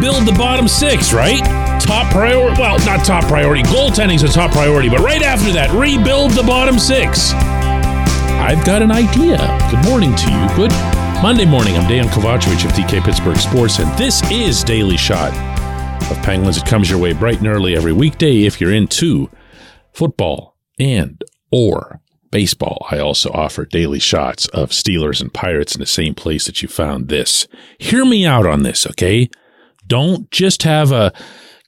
rebuild the bottom six, right? Top priority. Well, not top priority. Goaltending's a top priority, but right after that, rebuild the bottom six. I've got an idea. Good morning to you. Good Monday morning. I'm Dejan Kovacevic of DK Pittsburgh Sports, and this is Daily Shot of Penguins. It comes your way bright and early every weekday if you're into football and or baseball. I also offer daily shots of Steelers and Pirates in the same place that you found this. Hear me out on this, okay? Don't just have a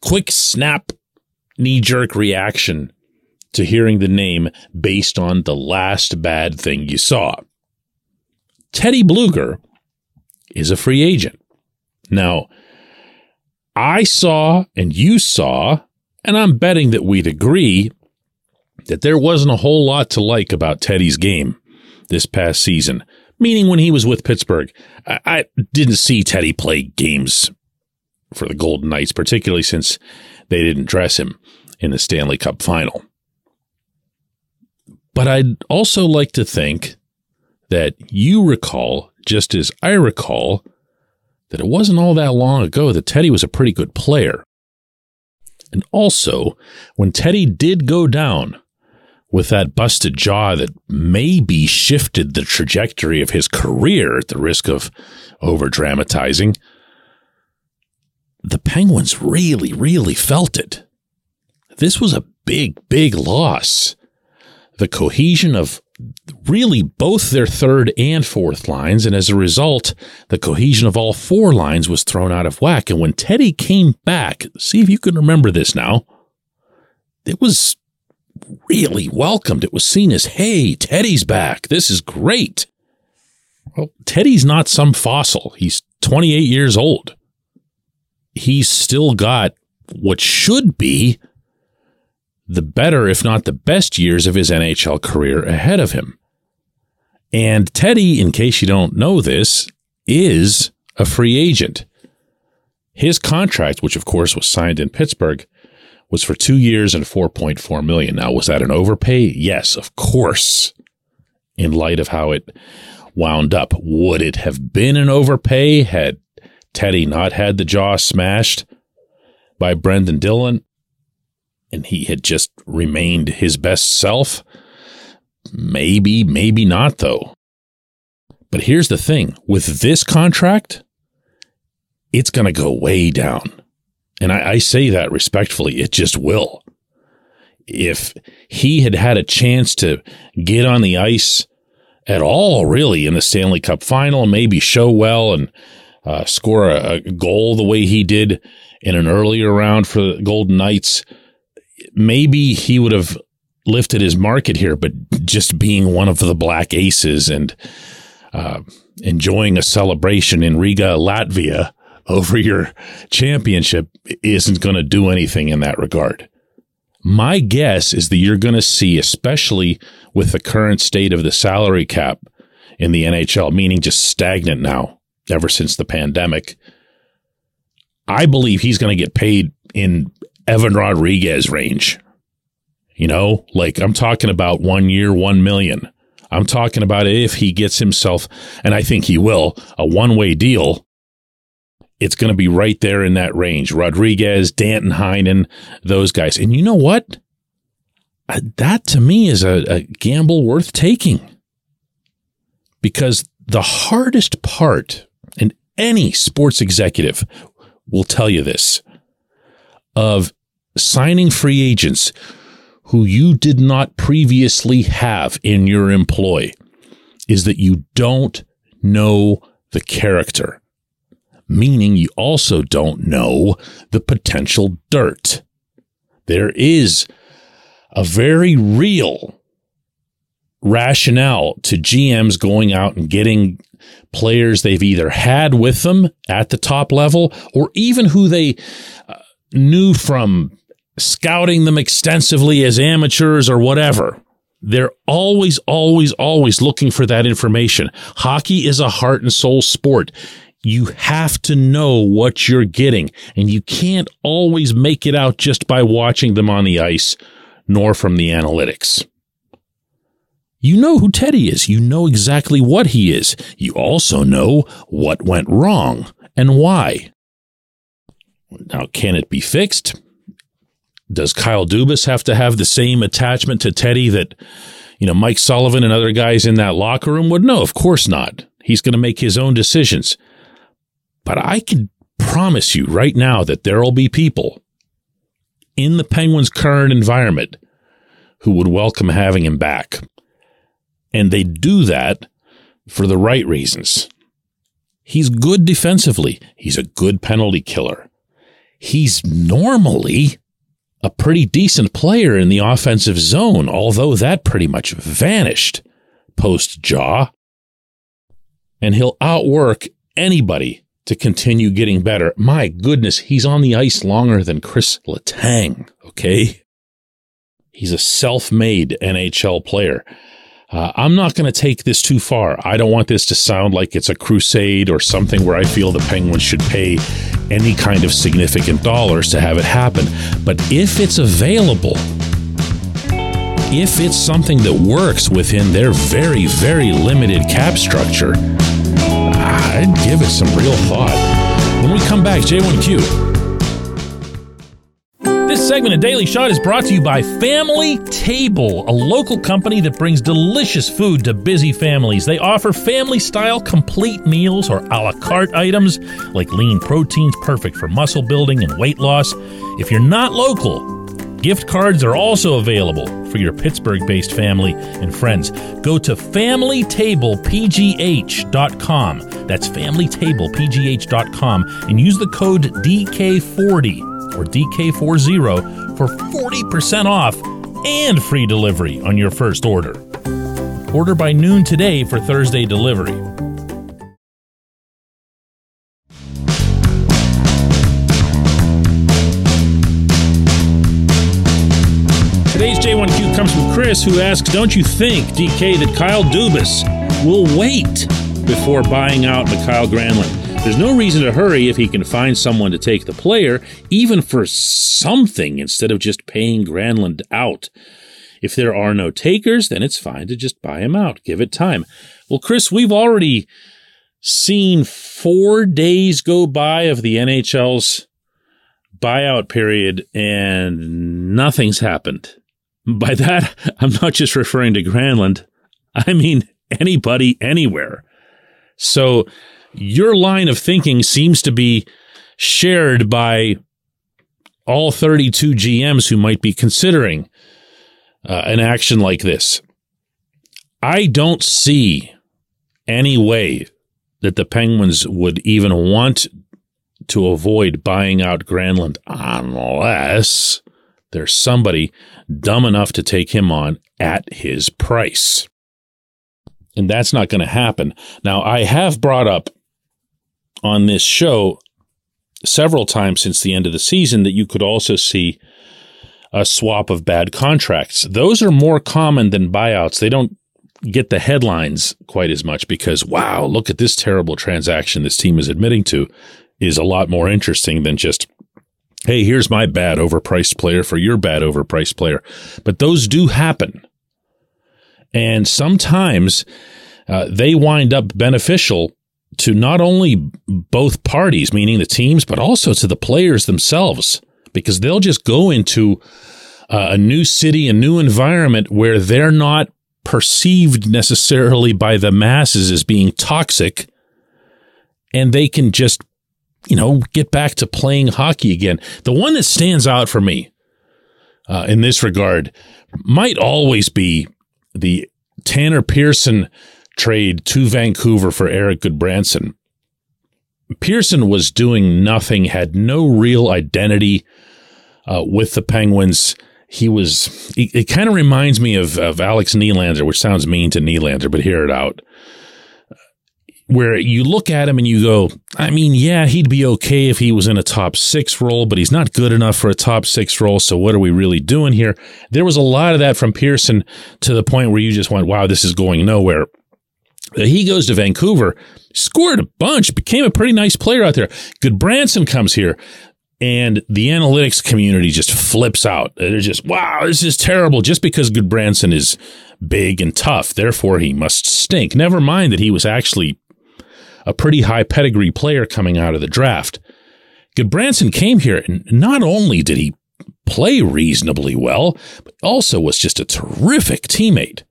quick snap knee jerk reaction to hearing the name based on the last bad thing you saw. Teddy Blueger is a free agent. Now, I saw and you saw, and I'm betting that we'd agree that there wasn't a whole lot to like about Teddy's game this past season. Meaning, when he was with Pittsburgh, I, I didn't see Teddy play games for the Golden Knights, particularly since they didn't dress him in the Stanley Cup final. But I'd also like to think that you recall, just as I recall, that it wasn't all that long ago that Teddy was a pretty good player. And also, when Teddy did go down with that busted jaw that maybe shifted the trajectory of his career at the risk of over dramatizing, the Penguins really, really felt it. This was a big, big loss. The cohesion of really both their third and fourth lines, and as a result, the cohesion of all four lines was thrown out of whack. And when Teddy came back, see if you can remember this now, it was really welcomed. It was seen as, hey, Teddy's back. This is great. Well, Teddy's not some fossil. He's 28 years old he's still got what should be the better, if not the best years of his NHL career ahead of him. And Teddy, in case you don't know this, is a free agent. His contract, which of course was signed in Pittsburgh, was for two years and 4.4 million. Now, was that an overpay? Yes, of course. In light of how it wound up, would it have been an overpay had Teddy not had the jaw smashed by Brendan Dillon and he had just remained his best self? Maybe, maybe not, though. But here's the thing with this contract, it's going to go way down. And I, I, say that respectfully, it just will. If he had had a chance to get on the ice at all, really, in the Stanley Cup final, maybe show well and uh, score a, a, goal the way he did in an earlier round for the Golden Knights, maybe he would have lifted his market here. But just being one of the Black Aces and uh, enjoying a celebration in Riga, Latvia over your championship isn't going to do anything in that regard. My guess is that you're going to see, especially with the current state of the salary cap in the NHL, meaning just stagnant now ever since the pandemic. I believe he's going to get paid in Evan Rodrigues range. You know, like I'm talking about one year, one million. I'm talking about if he gets himself, and I think he will, a one way deal. It's going to be right there in that range. Rodrigues, Danton Heinen, those guys. And you know what? Uh, that to me is a, a gamble worth taking because the hardest part and any sports executive will tell you this of signing free agents who you did not previously have in your employ is that you don't know the character, meaning you also don't know the potential dirt. There is a very real rationale to GMs going out and getting players they've either had with them at the top level or even who they uh, knew from scouting them extensively as amateurs or whatever. They're always, always, always looking for that information. Hockey is a heart and soul sport. You have to know what you're getting, and you can't always make it out just by watching them on the ice, nor from the analytics. You know who Teddy is. You know exactly what he is. You also know what went wrong and why. Now, can it be fixed? Does Kyle Dubas have to have the same attachment to Teddy that, you know, Mike Sullivan and other guys in that locker room would? No, of course not. He's going to make his own decisions. But I can promise you right now that there will be people in the Penguins' current environment who would welcome having him back. And they do that for the right reasons. He's good defensively. He's a good penalty killer. He's normally a pretty decent player in the offensive zone, although that pretty much vanished post jaw. And he'll outwork anybody to continue getting better. My goodness, he's on the ice longer than Kris Letang, okay? He's a self made NHL player. Uh, I'm not going to take this too far. I don't want this to sound like it's a crusade or something where I feel the Penguins should pay any kind of significant dollars to have it happen. But if it's available, if it's something that works within their very, very limited cap structure, I'd give it some real thought. When we come back, J1Q. Segment of Daily Shot is brought to you by Family Table, a local company that brings delicious food to busy families. They offer family style complete meals or a la carte items like lean proteins perfect for muscle building and weight loss. If you're not local, Gift cards are also available for your Pittsburgh based family and friends. Go to FamilyTablePGH.com. That's FamilyTablePGH.com and use the code DK40 or DK40 for 40% off and free delivery on your first order. Order by noon today for Thursday delivery. Today's J1Q comes from Chris, who asks Don't you think, DK, that Kyle Dubas will wait before buying out Mikael Granlund? There's no reason to hurry if he can find someone to take the player, even for something, instead of just paying Granlund out. If there are no takers, then it's fine to just buy him out. Give it time. Well, Chris, we've already seen four days go by of the NHL's buyout period and nothing's happened. By that, I'm not just referring to Granlund. I mean anybody, anywhere. So your line of thinking seems to be shared by all 32 GMs who might be considering uh, an action like this. I don't see any way that the Penguins would even want to avoid buying out Granlund unless there's somebody dumb enough to take him on at his price. And that's not going to happen. Now, I have brought up on this show several times since the end of the season that you could also see a swap of bad contracts. Those are more common than buyouts. They don't get the headlines quite as much because, wow, look at this terrible transaction this team is admitting to is a lot more interesting than just, hey, here's my bad overpriced player for your bad overpriced player. But those do happen. And sometimes uh, they wind up beneficial to not only both parties, meaning the teams, but also to the players themselves, because they'll just go into uh, a new city, a new environment where they're not perceived necessarily by the masses as being toxic, and they can just, you know, get back to playing hockey again. The one that stands out for me uh, in this regard might always be the Tanner Pearson trade to Vancouver for Erik Gudbranson. Pearson was doing nothing, had no real identity uh, with the Penguins. He was, it, it kind of reminds me of, of Alex Nylander, which sounds mean to Nylander, but hear it out. Where you look at him and you go, I mean, yeah, he'd be okay if he was in a top six role, but he's not good enough for a top six role. So what are we really doing here? There was a lot of that from Pearson to the point where you just went, wow, this is going nowhere. He goes to Vancouver, scored a bunch, became a pretty nice player out there. Gudbranson comes here, and the analytics community just flips out. They're just, wow, this is terrible. Just because Gudbranson is big and tough, therefore he must stink. Never mind that he was actually a pretty high pedigree player coming out of the draft. Gudbranson came here and not only did he play reasonably well, but also was just a terrific teammate.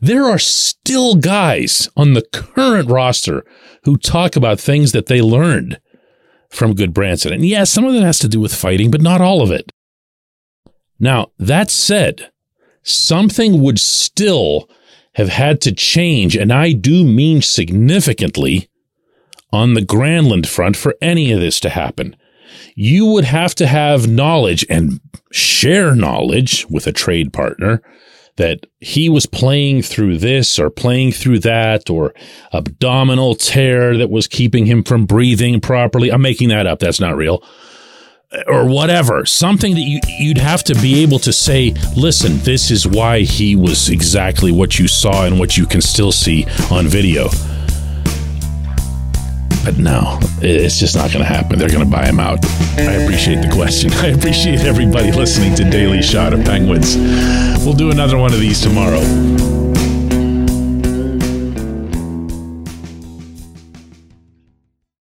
There are still guys on the current roster who talk about things that they learned from Gudbranson. And yes, some of it has to do with fighting, but not all of it. Now, that said, something would still have had to change, and I do mean significantly, on the Granlund front for any of this to happen. You would have to have knowledge and share knowledge with a trade partner that he was playing through this or playing through that or abdominal tear that was keeping him from breathing properly. I'm making that up. That's not real. Or whatever, something that you, you'd have to be able to say, listen, this is why he was exactly what you saw and what you can still see on video. But no, it's just not going to happen. They're going to buy him out. I appreciate the question. I appreciate everybody listening to Daily Shot of Penguins. We'll do another one of these tomorrow.